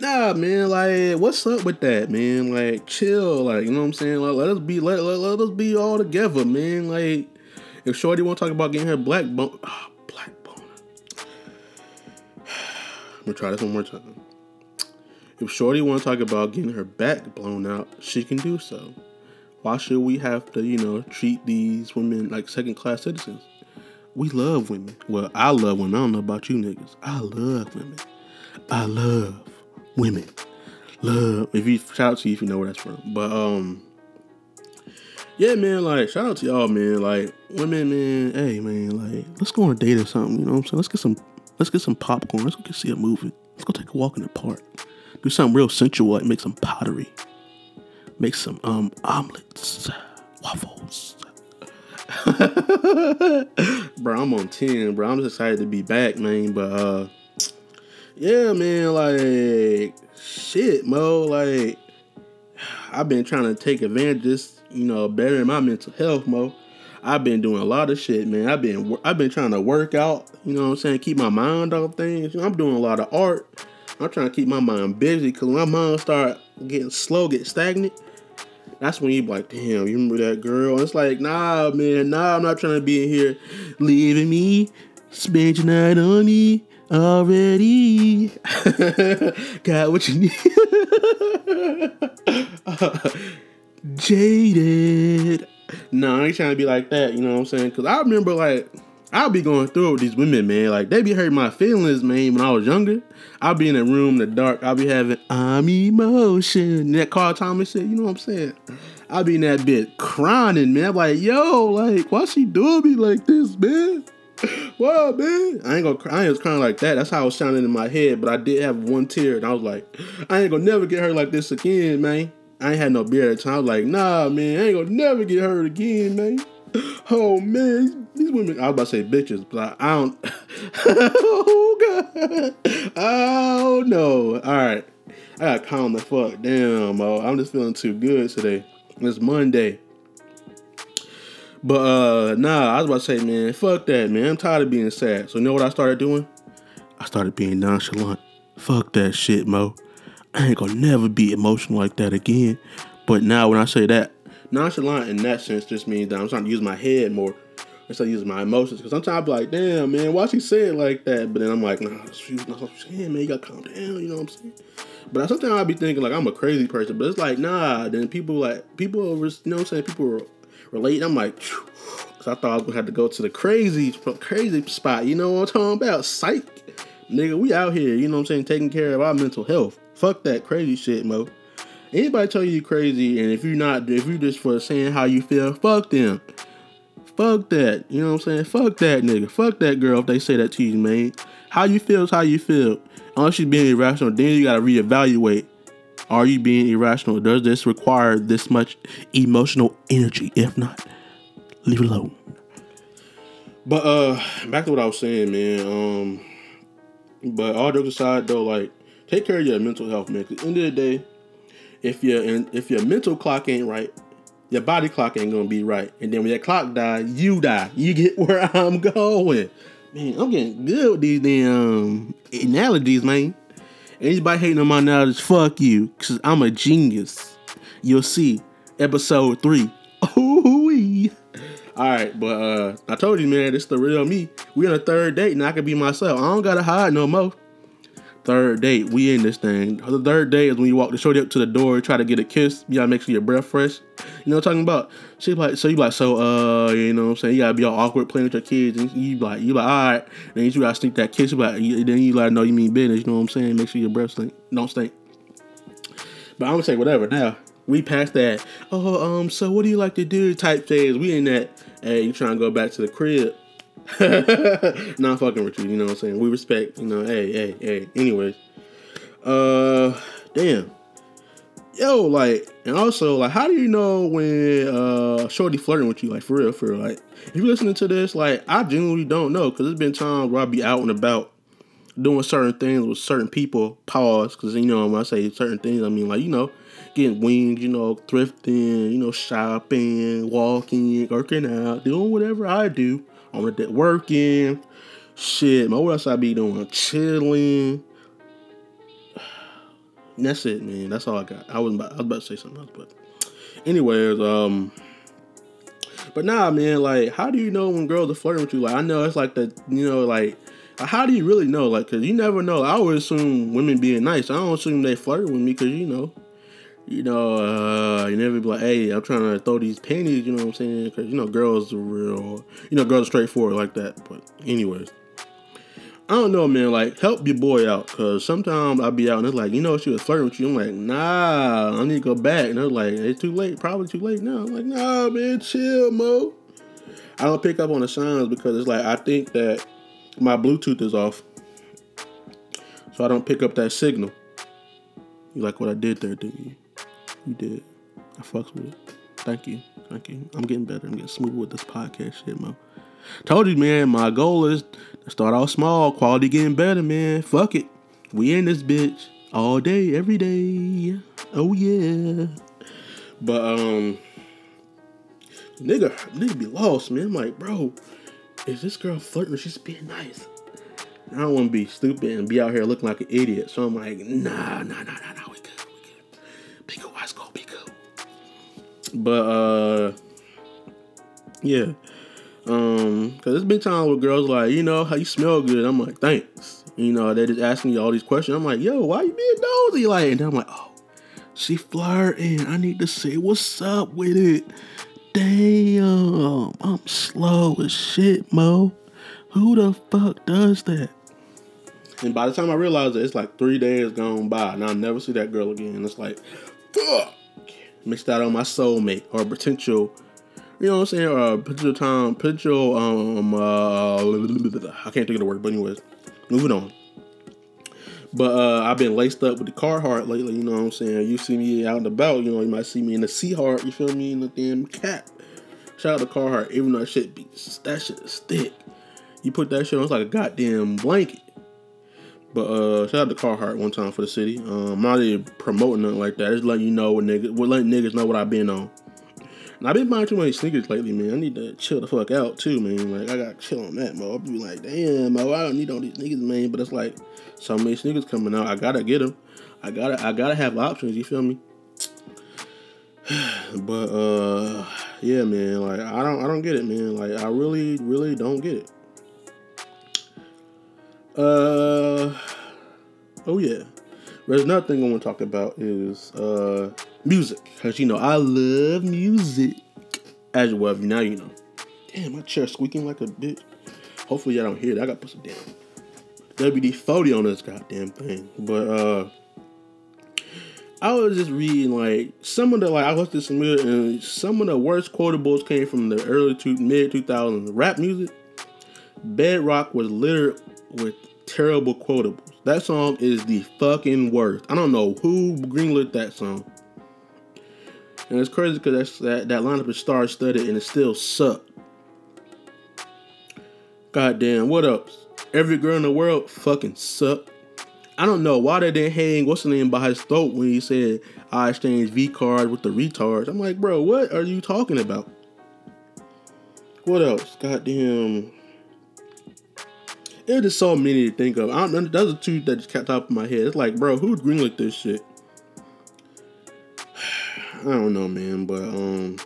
nah, man, like, what's up with that, man? Like, chill, like, you know what I'm saying? Like, let us be, let, let, let us be all together, man. Like, if Shorty want to talk about getting her black bone, oh, black bone. I'm gonna try this one more time. If Shorty want to talk about getting her back blown out, she can do so. Why should we have to, you know, treat these women like second class citizens? We love women. Well, I love women. I don't know about you niggas. I love women. I love women. Love. If you shout out to you if you know where that's from. But um yeah, man, like shout out to y'all, man. Like women, man. Hey, man, like let's go on a date or something. You know what I'm saying? Let's get some, let's get some popcorn. Let's go see a movie. Let's go take a walk in the park. Do something real sensual, like make some pottery, make some um omelets, waffles. bro, I'm on ten, bro. I'm just excited to be back, man. But uh, yeah, man, like shit, mo, like I've been trying to take advantage of this you know, bettering my mental health, mo. I've been doing a lot of shit, man. I've been I've been trying to work out, you know what I'm saying, keep my mind off things. I'm doing a lot of art. I'm trying to keep my mind busy because when my mind start getting slow, get stagnant, that's when you be like, damn, you remember that girl? And it's like, nah, man, nah, I'm not trying to be in here leaving me, spend your night on me already. Got what you need. jaded. No, I ain't trying to be like that, you know what I'm saying? Cause I remember like I'll be going through it with these women, man. Like they be hurting my feelings, man. When I was younger, I'll be in a room in the dark. I'll be having I'm emotion. That Carl Thomas said, you know what I'm saying? I'll be in that bit crying, man. I'm like, yo, like, why she doing me like this, man? Wow, man. I ain't gonna cry. I ain't crying like that. That's how I was sounding in my head, but I did have one tear, and I was like, I ain't gonna never get hurt like this again, man. I ain't had no beer at the time. I was like, nah, man, I ain't gonna never get hurt again, man. Oh man, these women. I was about to say bitches, but I, I don't. oh god. Oh no. All right, I gotta calm the fuck down, Mo. I'm just feeling too good today. It's Monday. But uh nah, I was about to say, man, fuck that, man. I'm tired of being sad. So you know what I started doing? I started being nonchalant. Fuck that shit, Mo. I ain't gonna never be emotional like that again. But now when I say that, nonchalant in that sense just means that I'm trying to use my head more instead of using my emotions. Because sometimes I'm like, damn, man, why she say it like that? But then I'm like, nah, she's not what I'm saying, man. You gotta calm down, you know what I'm saying? But sometimes I be thinking like I'm a crazy person, but it's like, nah. Then people like, people, over, you know what I'm saying? People relate. I'm like, because I thought I was gonna have to go to the crazy, crazy spot. You know what I'm talking about? Psych. Nigga, we out here, you know what I'm saying, taking care of our mental health. Fuck that crazy shit, Mo. Anybody tell you you crazy, and if you're not, if you're just for saying how you feel, fuck them. Fuck that. You know what I'm saying? Fuck that nigga. Fuck that girl if they say that to you, man. How you feel is how you feel. Unless you're being irrational, then you gotta reevaluate. Are you being irrational? Does this require this much emotional energy? If not, leave it alone. But uh back to what I was saying, man. Um but all jokes aside though, like take care of your mental health, man. Cause at the end of the day, if your if your mental clock ain't right, your body clock ain't gonna be right. And then when your clock die, you die. You get where I'm going. Man, I'm getting good with these damn analogies, man. Anybody hating on my analogies, fuck you. Cause I'm a genius. You'll see. Episode three. Ooh-wee. Alright, but uh I told you, man, this is the real me. We on a third date and I can be myself. I don't gotta hide no more. Third date, we in this thing. The third date is when you walk the shorty up to the door, try to get a kiss. You gotta make sure your breath fresh. You know what I'm talking about? She's like, so you like, so uh, you know what I'm saying? You gotta be all awkward playing with your kids, and you like, you like, all right. Then you gotta sneak that kiss, but then you like, know you mean business. You know what I'm saying? Make sure your breath stink, don't stink. But I'm gonna say whatever. Now we passed that. Oh, um, so what do you like to do? Type phase. We in that. Hey, you trying to go back to the crib? Not fucking with you, you know what I'm saying? We respect, you know, hey, hey, hey. Anyways. Uh damn. Yo, like, and also, like, how do you know when uh Shorty flirting with you? Like for real, for real. Like, if you're listening to this, like, I genuinely don't know, because there's been times where I be out and about doing certain things with certain people, pause, because you know when I say certain things, I mean like, you know, getting wings, you know, thrifting, you know, shopping, walking, working out, doing whatever I do on the day, working. Shit, man, what else I be doing? Chilling. That's it, man. That's all I got. I was about, I was about to say something else, but anyways, um, but nah, man. Like, how do you know when girls are flirting with you? Like, I know it's like the, you know, like, how do you really know? Like, cause you never know. I always assume women being nice. I don't assume they flirt with me, cause you know, you know, uh, you never be like, hey, I'm trying to throw these panties, you know what I'm saying? Because, you know, girls are real, you know, girls are straightforward like that. But, anyways, I don't know, man. Like, help your boy out. Because sometimes I'll be out and it's like, you know, she was flirting with you. I'm like, nah, I need to go back. And they're like, it's too late. Probably too late now. I'm like, nah, man, chill, Mo. I don't pick up on the signs because it's like, I think that my Bluetooth is off. So I don't pick up that signal. You like what I did there, didn't you? You did. I fucks with it. Thank you. Thank you. I'm getting better. I'm getting smooth with this podcast shit, man. Told you, man, my goal is to start off small, quality getting better, man. Fuck it. We in this bitch all day, every day. Oh yeah. But um nigga, nigga be lost, man. I'm like, bro, is this girl flirting? She's being nice. I don't want to be stupid and be out here looking like an idiot. So I'm like, nah, nah, nah, nah, But uh yeah. Um, cause there's been times where girls like, you know, how you smell good. I'm like, thanks. You know, they just asking me all these questions. I'm like, yo, why you being nosy? Like, and I'm like, oh, she flirting. I need to say what's up with it. Damn, I'm slow as shit, Mo. Who the fuck does that? And by the time I realize it, it's like three days gone by, and I'll never see that girl again. It's like, fuck missed out on my soulmate or potential, you know what I'm saying, or potential time, potential, um, uh, I can't think of the word, but anyways, moving on. But uh, I've been laced up with the Carhartt lately, you know what I'm saying? You see me out and about, you know, you might see me in the Heart, you feel me, in the damn cap. Shout out to Carhartt, even though that shit be, that shit is thick. You put that shit on, it's like a goddamn blanket. But uh, shout out to Carhartt one time for the city. Um, I'm not even promoting nothing like that. Just letting you know what niggas, what letting niggas know what I've been on. And I've been buying too many sneakers lately, man. I need to chill the fuck out too, man. Like I got chill on that, mo. I be like, damn, mo, I don't need all these niggas, man. But it's like so many sneakers coming out. I gotta get them. I gotta, I gotta have options. You feel me? but uh, yeah, man. Like I don't, I don't get it, man. Like I really, really don't get it. Uh, oh yeah. There's another thing I want to talk about is uh music, cause you know I love music. As well, now you know. Damn, my chair squeaking like a bitch. Hopefully y'all don't hear that. I got to put some damn WD forty on this goddamn thing. But uh, I was just reading like some of the like I looked at some and some of the worst quotables came from the early to mid 2000s rap music. Bedrock was littered with terrible quotables. That song is the fucking worst. I don't know who greenlit that song. And it's crazy because that, that lineup is star studded and it still sucked. Goddamn, what else? Every girl in the world fucking sucked. I don't know why they didn't hang what's the name by his throat when he said I exchanged V card with the retards. I'm like, bro, what are you talking about? What else? Goddamn. There's just so many to think of. I don't, know those are two that just kept top of my head. It's like, bro, who greenlit this shit? I don't know, man, but um,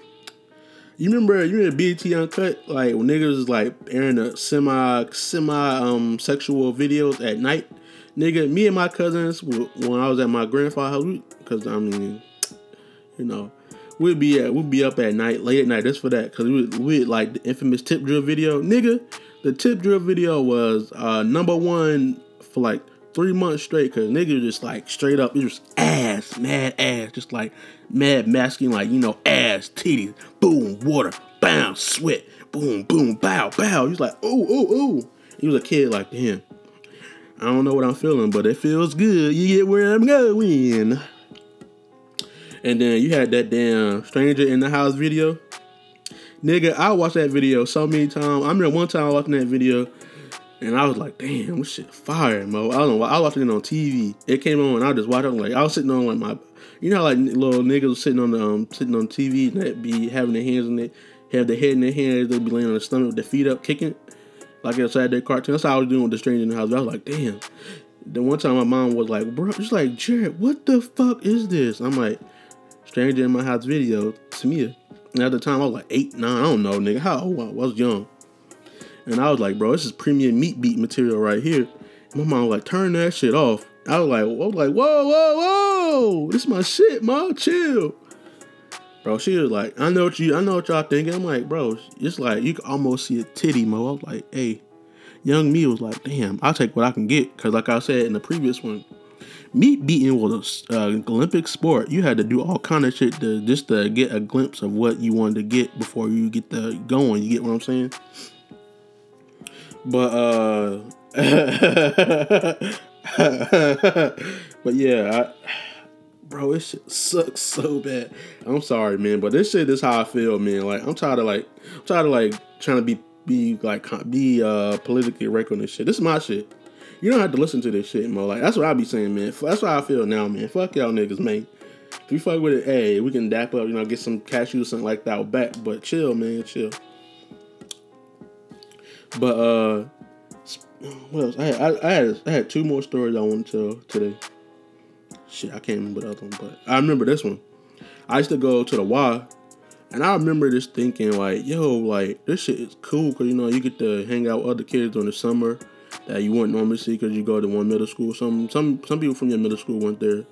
you remember you remember BET Uncut, like when niggas was like airing the semi semi um sexual videos at night. Nigga, me and my cousins when I was at my grandfather's house, because I mean, you know, we'd be at we'd be up at night, late at night, just for that, because we we like the infamous tip drill video, nigga. The tip drill video was uh number one for like three months straight, cause nigga just like straight up, it was ass, mad ass, just like mad masking, like you know, ass, titties, boom, water, bam, sweat, boom, boom, bow, bow. He's like, oh, oh, oh. He was a kid like him. I don't know what I'm feeling, but it feels good. You get where I'm going. And then you had that damn stranger in the house video. Nigga, I watched that video so many times. I remember one time watching that video and I was like, damn, this shit fire, mo. I don't know. I watching it on TV. It came on and I just watched it. Like I was sitting on like my you know like little niggas sitting on the um, sitting on TV and they be having their hands in it, have their head in their hands, they be laying on the stomach with their feet up, kicking like inside their cartoon. That's how I was doing with the stranger in the house. I was like, damn. Then one time my mom was like, bro, she's like, Jared, what the fuck is this? I'm like, stranger in my house video me. And at the time I was like eight, nine, I don't know, nigga. How old I was young. And I was like, bro, this is premium meat beat material right here. And my mom was like, turn that shit off. I was like, I was like, whoa, whoa, whoa, this is my shit, mom, chill. Bro, she was like, I know what you, I know what y'all thinking. I'm like, bro, it's like you can almost see a titty, mo. I was like, hey, young me was like, damn, I'll take what I can get, cause like I said in the previous one, meat beating was an uh, Olympic sport. You had to do all kind of shit to just to get a glimpse of what you wanted to get before you get the going. You get what I'm saying? But uh but yeah, I, bro, this shit sucks so bad. I'm sorry, man, but this shit is how I feel, man. Like I'm tired of like I'm tired of like trying to be be like be uh politically correct on this shit. This is my shit. You don't have to listen to this shit, mo. Like that's what I be saying, man. That's why I feel now, man. Fuck y'all niggas, man. If you fuck with it, hey, we can dap up, you know, get some cashews, something like that back. But chill, man, chill. But uh what else? I had, I, I, had I had two more stories I want to tell today. Shit, I can't remember the other one, but I remember this one. I used to go to the Y, and I remember just thinking like, yo, like this shit is cool because you know you get to hang out with other kids during the summer that you wouldn't normally see because you go to one middle school. Some some some people from your middle school went there.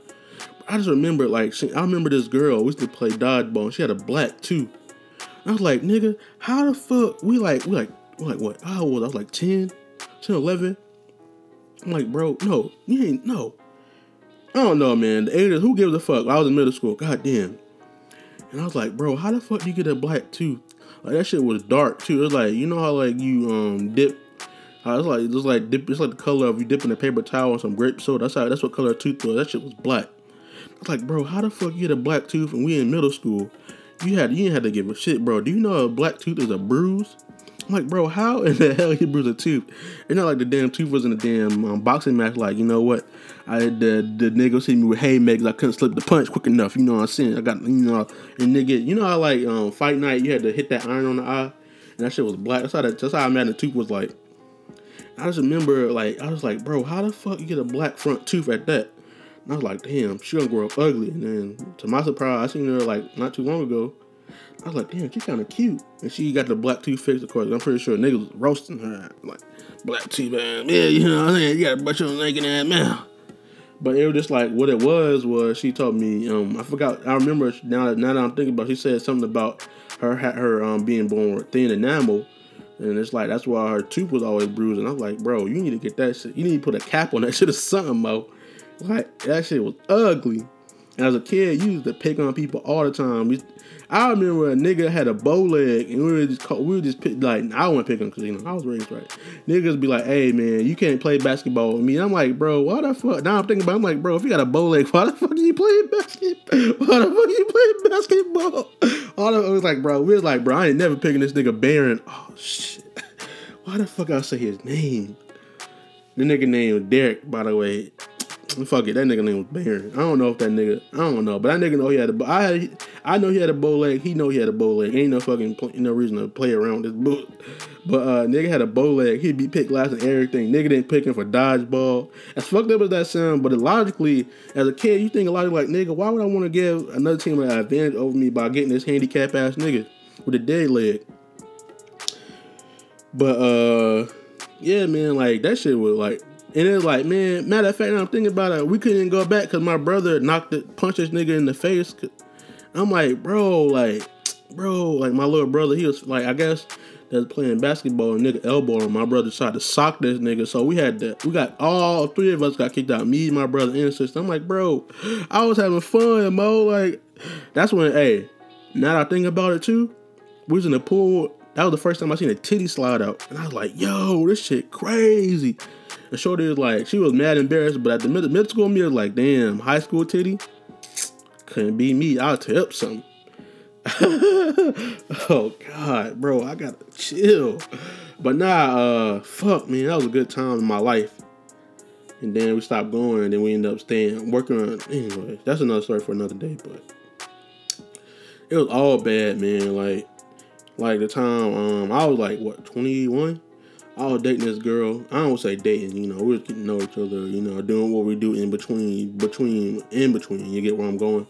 But I just remember like I remember this girl we used to play dodgeball. And she had a black too. I was like, nigga, how the fuck we like we like we like what? I was I was like 10, 10, 11. I'm like, bro, no, you ain't, no. I don't know, man. The ages, who gives a fuck? I was in middle school, god damn. And I was like, bro, how the fuck do you get a black tooth? Like that shit was dark too. It was like, you know how like you um dip uh, it's like it's like dip, it's like the color of you dipping a paper towel in some grape soda. That's how that's what color a tooth was. That shit was black. I was like, bro, how the fuck you get a black tooth and we in middle school? You had you didn't have to give a shit, bro. Do you know a black tooth is a bruise? I'm like, bro, how in the hell you bruise a tooth? It's not like the damn tooth was in a damn um, boxing match. Like, you know what? I the the nigga hit me with haymakers. I couldn't slip the punch quick enough. You know what I'm saying? I got you know, and nigga, you know how like um, fight night you had to hit that iron on the eye, and that shit was black. That's how that, that's how I imagine the tooth was like. I just remember like I was like, bro, how the fuck you get a black front tooth at that? And I was like, damn, she gonna grow up ugly. And then to my surprise, I seen her like not too long ago. I was like, damn, she's kind of cute. And she got the black tooth fixed, of course. I'm pretty sure niggas was roasting her. Like, black tooth, man. Yeah, you know what I'm saying? You got a bunch of naked ass mouth. But it was just like, what it was, was she told me, um, I forgot, I remember now that, now that I'm thinking about it, she said something about her her um, being born with thin enamel. And it's like, that's why her tooth was always bruising. I was like, bro, you need to get that shit. You need to put a cap on that shit or something, bro. Like, that shit was ugly. As a kid, you used to pick on people all the time. We, I remember a nigga had a bow leg, and we were just we were just pick, like I wouldn't pick him because you know I was raised right. Niggas be like, "Hey man, you can't play basketball with me." I'm like, bro, why the fuck? Now I'm thinking about, it, I'm like, bro, if you got a bow leg, why the fuck are you playing basketball? Why the fuck are you playing basketball? All of it was like, bro, we was like, bro, I ain't never picking this nigga Baron. Oh shit, why the fuck I say his name? The nigga name was Derek, by the way. Fuck it, that nigga name was Baron. I don't know if that nigga, I don't know, but that nigga know he had a. I I know he had a bow leg. He know he had a bow leg. Ain't no fucking no reason to play around with this book. But uh, nigga had a bow leg. He'd be picked last and everything. Nigga didn't pick him for dodgeball. As fucked up as that sound, but logically, as a kid, you think a lot of like nigga, why would I want to give another team an advantage over me by getting this handicap ass nigga with a dead leg? But uh, yeah, man, like that shit was like and it's like, man, matter of fact, I'm thinking about it. We couldn't go back because my brother knocked it, punched this nigga in the face. I'm like, bro, like, bro, like my little brother, he was like, I guess that's playing basketball and nigga elbow him. My brother tried to sock this nigga. So we had to, we got all three of us got kicked out. Me, my brother, and sister. I'm like, bro, I was having fun, Mo. Like, that's when, hey, now that I think about it too, we was in the pool. That was the first time I seen a titty slide out. And I was like, yo, this shit crazy. And Shorty was like, she was mad embarrassed, but at the middle, middle school me was like, damn, high school titty couldn't be me. I'll tip some. oh God, bro, I gotta chill. But nah, uh, fuck, man, that was a good time in my life. And then we stopped going, and then we ended up staying working on. Anyway, that's another story for another day. But it was all bad, man. Like, like the time um I was like what twenty one. I was dating this girl. I don't say dating, you know, we know each other, you know, doing what we do in between, between, in between. You get where I'm going.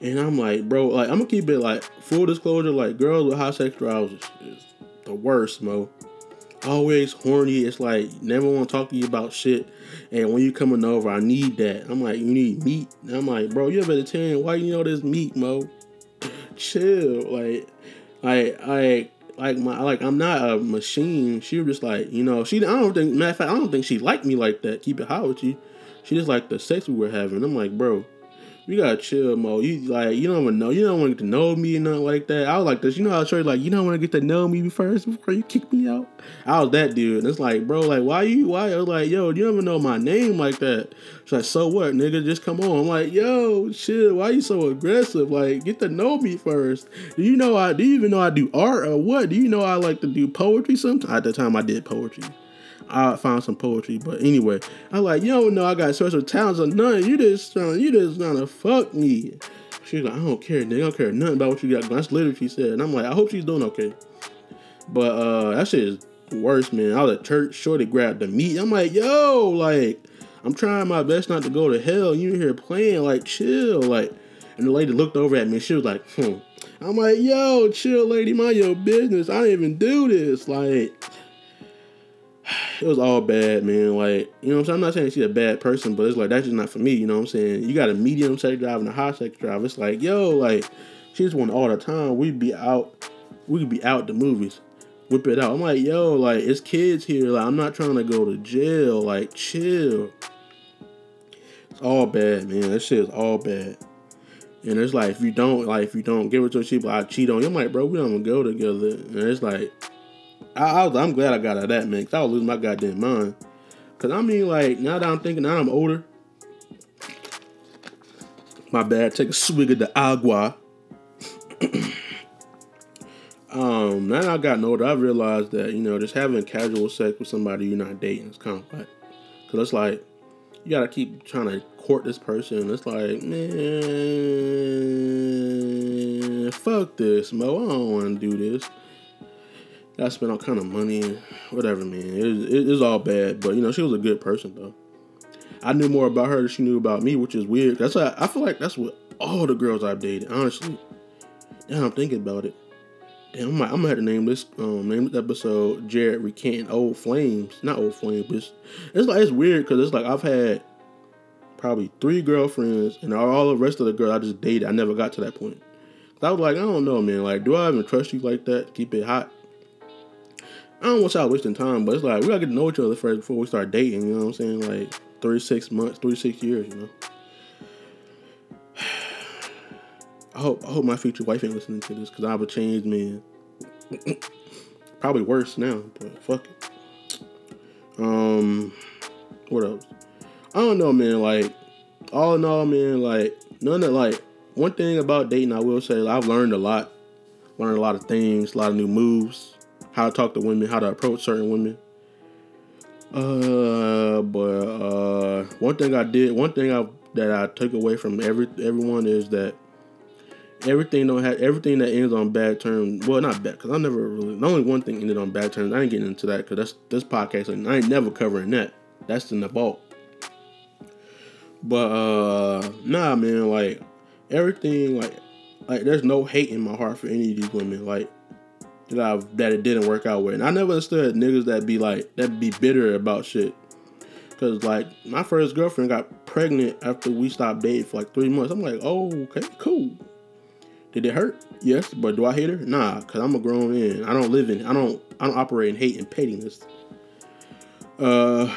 And I'm like, bro, like I'm gonna keep it like full disclosure, like girls with high sex drives is, the worst, mo. Always horny. It's like never want to talk to you about shit. And when you coming over, I need that. I'm like, you need meat. And I'm like, bro, you're a vegetarian. Why you know this meat, mo? Chill. Like, I, like like my like I'm not a machine. She was just like you know she I don't think matter of fact I don't think she liked me like that. Keep it high with you. She just like the sex we were having. I'm like bro, you gotta chill, Mo. You like you don't even know. You don't want to get to know me and nothing like that. I was like this. You know how Trey like you don't want to get to know me first before you kick me out. I was that dude. And it's like, bro, like why you why? I was like, yo, you don't even know my name like that. She's like, so what, nigga? Just come on. I'm like, yo, shit. Why you so aggressive? Like, get to know me first. Do you know I? Do you even know I do art or what? Do you know I like to do poetry? Sometimes at the time I did poetry. I found some poetry. But anyway, I'm like, you don't know I got special talents or nothing. You just trying, you just trying to fuck me. She's like, I don't care, nigga. I don't care nothing about what you got. That's literally she said. And I'm like, I hope she's doing okay. But uh that shit is worse, man. I was at church, shorty grabbed the meat. I'm like, yo, like, I'm trying my best not to go to hell. You here playing, like, chill. Like, and the lady looked over at me. She was like, hmm. I'm like, yo, chill, lady, mind your business. I didn't even do this. Like, it was all bad, man. Like, you know what I'm saying? I'm not saying she's a bad person, but it's like that's just not for me, you know what I'm saying? You got a medium sex drive and a high sex drive. It's like, yo, like, she just all the time. We'd be out, we could be out the movies. Whip it out. I'm like, yo, like, it's kids here. Like, I'm not trying to go to jail. Like, chill. It's all bad, man. That shit is all bad. And it's like if you don't like if you don't give it to a cheap, I cheat on you. I'm like, bro, we don't go together. And it's like I, I am glad I got out of that man, cause I was losing my goddamn mind. Cause I mean, like now that I'm thinking, now I'm older. My bad. Take a swig of the agua. um, now that I gotten older, I realized that you know just having casual sex with somebody you're not dating is kind of like, cause it's like you gotta keep trying to court this person. It's like, man, fuck this, Mo. I don't want to do this. I spent all kind of money, whatever, man. It it was all bad, but you know she was a good person though. I knew more about her than she knew about me, which is weird. That's why I feel like that's what all the girls I've dated, honestly. Now I'm thinking about it. Damn, I'm, I'm gonna have to name this um name this episode Jared recanting old flames, not old flames. But it's, it's like it's weird because it's like I've had probably three girlfriends, and all the rest of the girls I just dated, I never got to that point. I was like, I don't know, man. Like, do I even trust you like that? Keep it hot. I don't want y'all wasting time, but it's like we gotta get to know each other first before we start dating. You know what I'm saying? Like three six months, three six years. You know. I hope I hope my future wife ain't listening to this because I'm a changed man. Probably worse now, but fuck it. Um, what else? I don't know, man. Like, all in all, man. Like, none of like one thing about dating, I will say, I've learned a lot. Learned a lot of things, a lot of new moves, how to talk to women, how to approach certain women. Uh, but uh, one thing I did, one thing I that I took away from every everyone is that everything don't have everything that ends on bad terms. Well, not bad because I never really. The only one thing ended on bad terms. I ain't getting into that because that's this podcast and I ain't never covering that. That's in the vault. But uh, nah, man, like everything, like like there's no hate in my heart for any of these women. Like that I that it didn't work out with. And I never understood niggas that be like that be bitter about shit. Cause like my first girlfriend got pregnant after we stopped dating for like three months. I'm like, oh, okay, cool. Did it hurt? Yes, but do I hate her? Nah, cause I'm a grown man. I don't live in. I don't. I don't operate in hate and pettiness. Uh,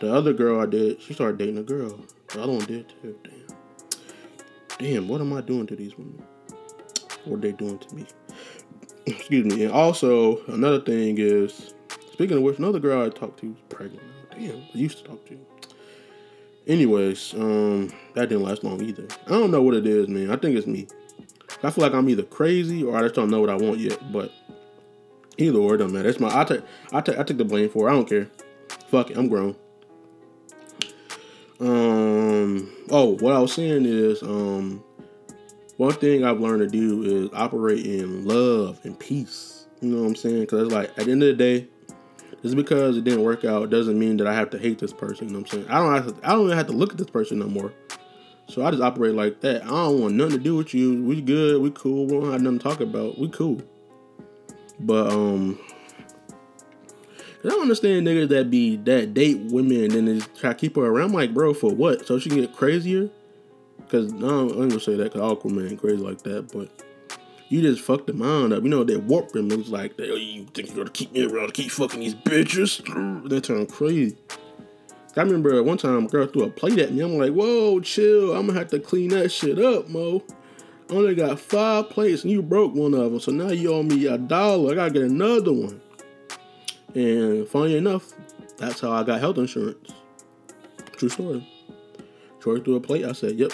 the other girl I did, she started dating a girl. The other one did too. Damn. Damn. What am I doing to these women? What are they doing to me? Excuse me. And also another thing is, speaking of which, another girl I talked to was pregnant. Damn. I used to talk to. Anyways, um, that didn't last long either. I don't know what it is, man. I think it's me. I feel like I'm either crazy or I just don't know what I want yet. But either or, it don't matter. It's my I take I take I take the blame for. it. I don't care. Fuck it, I'm grown. Um. Oh, what I was saying is, um, one thing I've learned to do is operate in love and peace. You know what I'm saying? Because it's like at the end of the day, just because it didn't work out doesn't mean that I have to hate this person. You know what I'm saying? I don't have to. I don't even have to look at this person no more. So I just operate like that. I don't want nothing to do with you. We good. We cool. We don't have nothing to talk about. We cool. But um, I don't understand niggas that be that date women and then they try to keep her around. I'm like, bro, for what? So she can get crazier? Cause no, I'm gonna say that because cool crazy like that. But you just fucked the mind up. You know they warp them. It's like, oh, you think you're gonna keep me around to keep fucking these bitches? They turned crazy. I remember one time a girl threw a plate at me. I'm like, whoa, chill. I'm gonna have to clean that shit up, Mo. I only got five plates and you broke one of them. So now you owe me a dollar. I gotta get another one. And funny enough, that's how I got health insurance. True story. Troy threw a plate. I said, "Yep,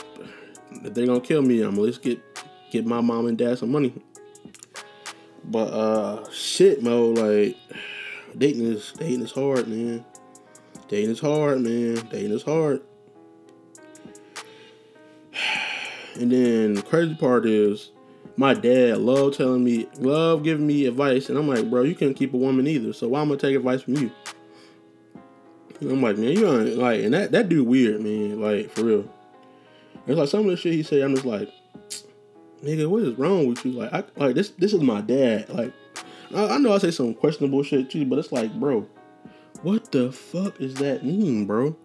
if they're gonna kill me, I'm gonna let's get get my mom and dad some money." But uh, shit, Mo, like dating is dating is hard, man. Dating is hard, man. Dating is hard. And then the crazy part is my dad love telling me, love giving me advice, and I'm like, bro, you can't keep a woman either, so why am I gonna take advice from you? I'm like, man, you ain't like, and that that dude weird, man, like for real. It's like some of the shit he say, I'm just like, nigga, what is wrong with you? Like, I like this. This is my dad. Like, I, I know I say some questionable shit too, but it's like, bro, what the fuck does that mean, bro?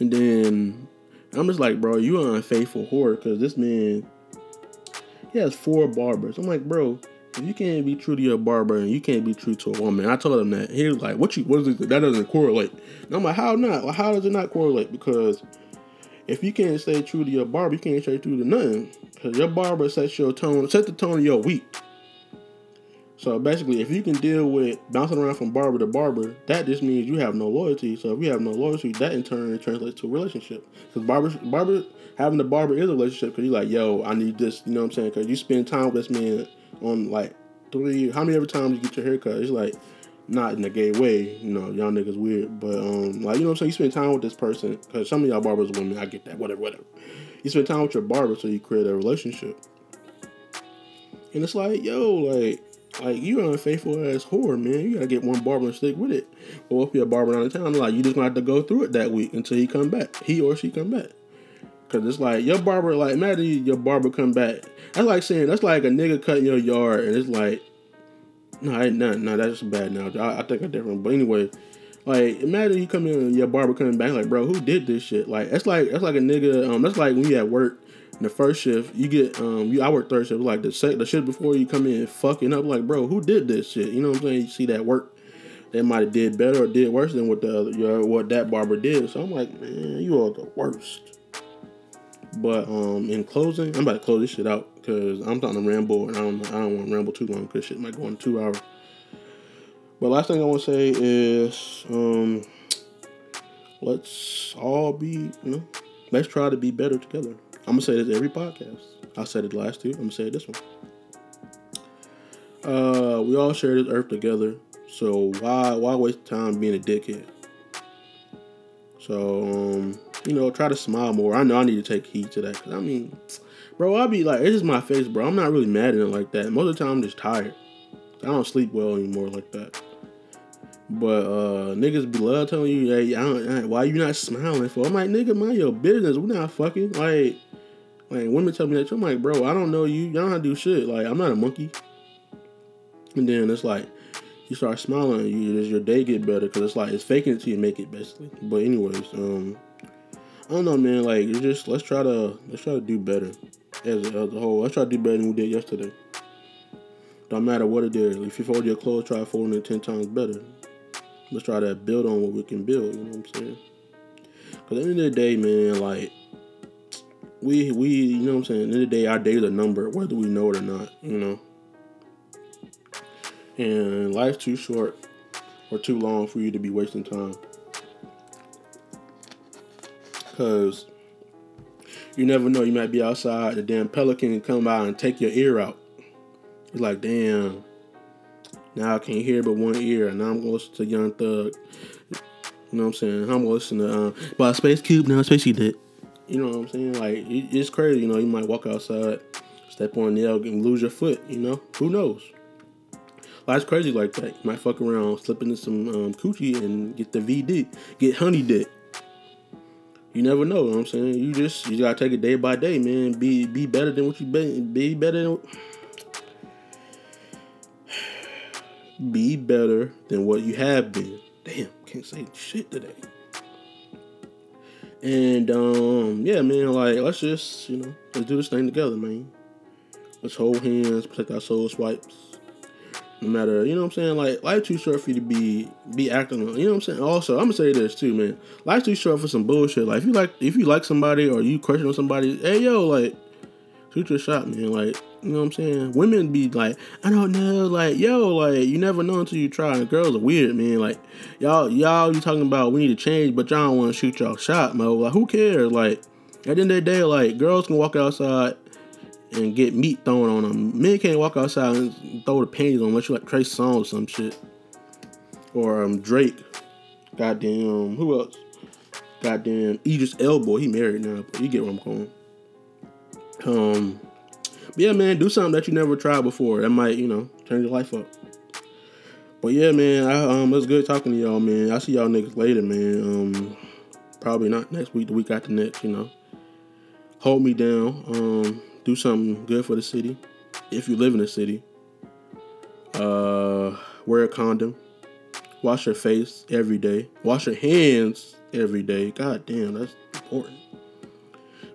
And then I'm just like, bro, you an unfaithful whore because this man he has four barbers. I'm like, bro, you can't be true to your barber and you can't be true to a woman, I told him that. He was like, what you, what is it? That doesn't correlate. And I'm like, how not? How does it not correlate? Because if you can't stay true to your barber, you can't stay true to nothing. Because your barber sets your tone, set the tone of your week. So basically, if you can deal with bouncing around from barber to barber, that just means you have no loyalty. So if you have no loyalty, that in turn translates to a relationship. Because barber, barber, having the barber is a relationship. Because you're like, yo, I need this. You know what I'm saying? Because you spend time with this man on like three. How many every times you get your haircut? It's like not in a gay way. You know, y'all niggas weird, but um, like you know what I'm saying. You spend time with this person because some of y'all barbers women. I get that. Whatever, whatever. You spend time with your barber so you create a relationship. And it's like, yo, like like you are unfaithful ass whore, man. You gotta get one barber and stick with it. Or if you're a barber out of town, like you just gonna have to go through it that week until he come back. He or she come back. Cause it's like your barber, like imagine your barber come back. That's like saying that's like a nigga cutting your yard and it's like, no, no, no, that's bad now. I, I think I'm different. But anyway, like imagine you come in and your barber coming back like, bro, who did this shit? Like that's like that's like a nigga. Um, that's like when you at work the first shift, you get um you I work third shift, like the sec the shift before you come in fucking up, like bro, who did this shit? You know what I'm saying? You see that work, they might have did better or did worse than what the other what that barber did. So I'm like, man, you are the worst. But um, in closing, I'm about to close this shit out because I'm starting to ramble, and I don't I don't want to ramble too long because shit might go on two hours. But last thing I want to say is, um, let's all be, you know, let's try to be better together. I'm gonna say this every podcast. I said it last two. I'm gonna say it this one. Uh, we all share this earth together, so why why waste time being a dickhead? So um, you know, try to smile more. I know I need to take heed to that. Cause I mean, bro, I'll be like, it's just my face, bro. I'm not really mad at it like that. Most of the time, I'm just tired. I don't sleep well anymore like that. But uh niggas be love telling you, hey, I don't, I, why you not smiling for? I'm like, nigga, mind your business. We're not fucking. Like, like women tell me that. I'm like, bro, I don't know you. Y'all don't how to do shit. Like, I'm not a monkey. And then it's like, you start smiling, you as your day get better because it's like it's faking it till you make it basically. But anyways, um, I don't know, man. Like, just let's try to let's try to do better as a, as a whole. Let's try to do better than we did yesterday. Don't matter what it is. If you fold your clothes, try folding it ten times better. Let's try to build on what we can build. You know what I'm saying? Cause at the end of the day, man, like we we you know what I'm saying. At the end of the day, our days are numbered, whether we know it or not. You know. And life's too short or too long for you to be wasting time. Cause you never know. You might be outside, the damn pelican can come by and take your ear out. It's like, damn. Now I can't hear but one ear. Now I'm gonna listen to Young Thug. You know what I'm saying? I'm gonna listen to um, by Space Cube now. Space Cube did. You know what I'm saying? Like it's crazy. You know, you might walk outside, step on nail, and lose your foot. You know, who knows? Life's crazy like that. You might fuck around, slip into some um, coochie, and get the VD, get honey dick. You never know. You know what I'm saying? You just you gotta take it day by day, man. Be be better than what you been. Be better than. Be better than what you have been. Damn, can't say shit today. And um, yeah, man, like let's just you know let's do this thing together, man. Let's hold hands, protect our soul swipes. Matter, you know what I'm saying? Like life too short for you to be be acting on. You know what I'm saying? Also, I'm gonna say this too, man. Life too short for some bullshit. Like if you like if you like somebody or you question on somebody, hey yo, like shoot your shot, man. Like you know what I'm saying? Women be like, I don't know, like yo, like you never know until you try. And girls are weird, man. Like y'all, y'all, you talking about we need to change, but y'all don't want to shoot y'all shot, man. Like who cares? Like at the end of the day, like girls can walk outside and get meat thrown on them. Men can't walk outside and throw the panties on unless you like Trey Songz or some shit. Or um, Drake. Goddamn, who else? Goddamn, Idris Elba. He married now, but you get where I'm going. Um, yeah, man, do something that you never tried before. That might, you know, turn your life up. But yeah, man, I, um, it was good talking to y'all, man. I see y'all niggas later, man. Um, probably not next week, the week after next, you know. Hold me down. Um, do something good for the city if you live in the city. Uh, wear a condom. Wash your face every day. Wash your hands every day. God damn, that's important.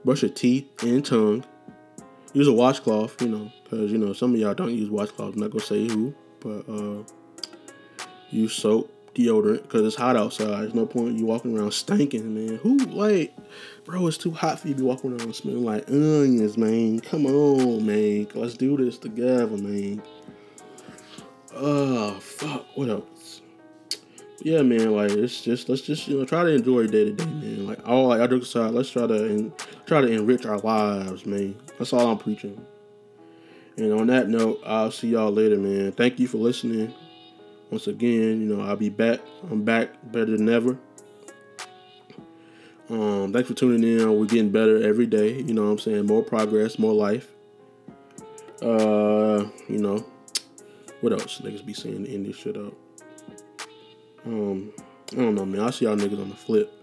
Brush your teeth and tongue. Use a washcloth, you know, because, you know, some of y'all don't use washcloths. I'm not going to say who, but uh, use soap deodorant because it's hot outside. There's no point you walking around stinking, man. Who like, bro? It's too hot for you to be walking around smelling like onions, man. Come on, man. Let's do this together, man. Oh fuck. What else? Yeah, man. Like it's just let's just you know try to enjoy day to day, man. Like all like I joke aside, let's try to en- try to enrich our lives, man. That's all I'm preaching. And on that note, I'll see y'all later, man. Thank you for listening once again, you know, I'll be back. I'm back better than ever. Um, thanks for tuning in. We're getting better every day. You know what I'm saying? More progress, more life. Uh, you know, what else niggas be saying to end this shit up? Um, I don't know, man. I'll see y'all niggas on the flip.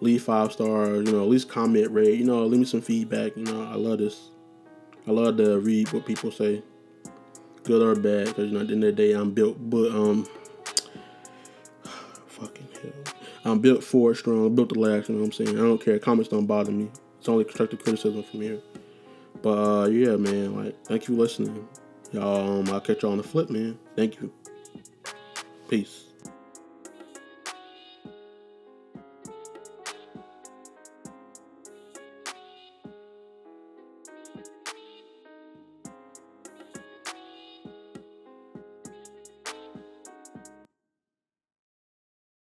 Leave five stars, you know, at least comment, rate, you know, leave me some feedback. You know, I love this. I love to read what people say good or bad, because you know at the end of the day I'm built, but um, fucking hell, I'm built for it strong, built to last. You know what I'm saying? I don't care. Comments don't bother me. It's only constructive criticism from here. But uh, yeah, man, like thank you for listening, y'all. Um, I'll catch y'all on the flip, man. Thank you. Peace.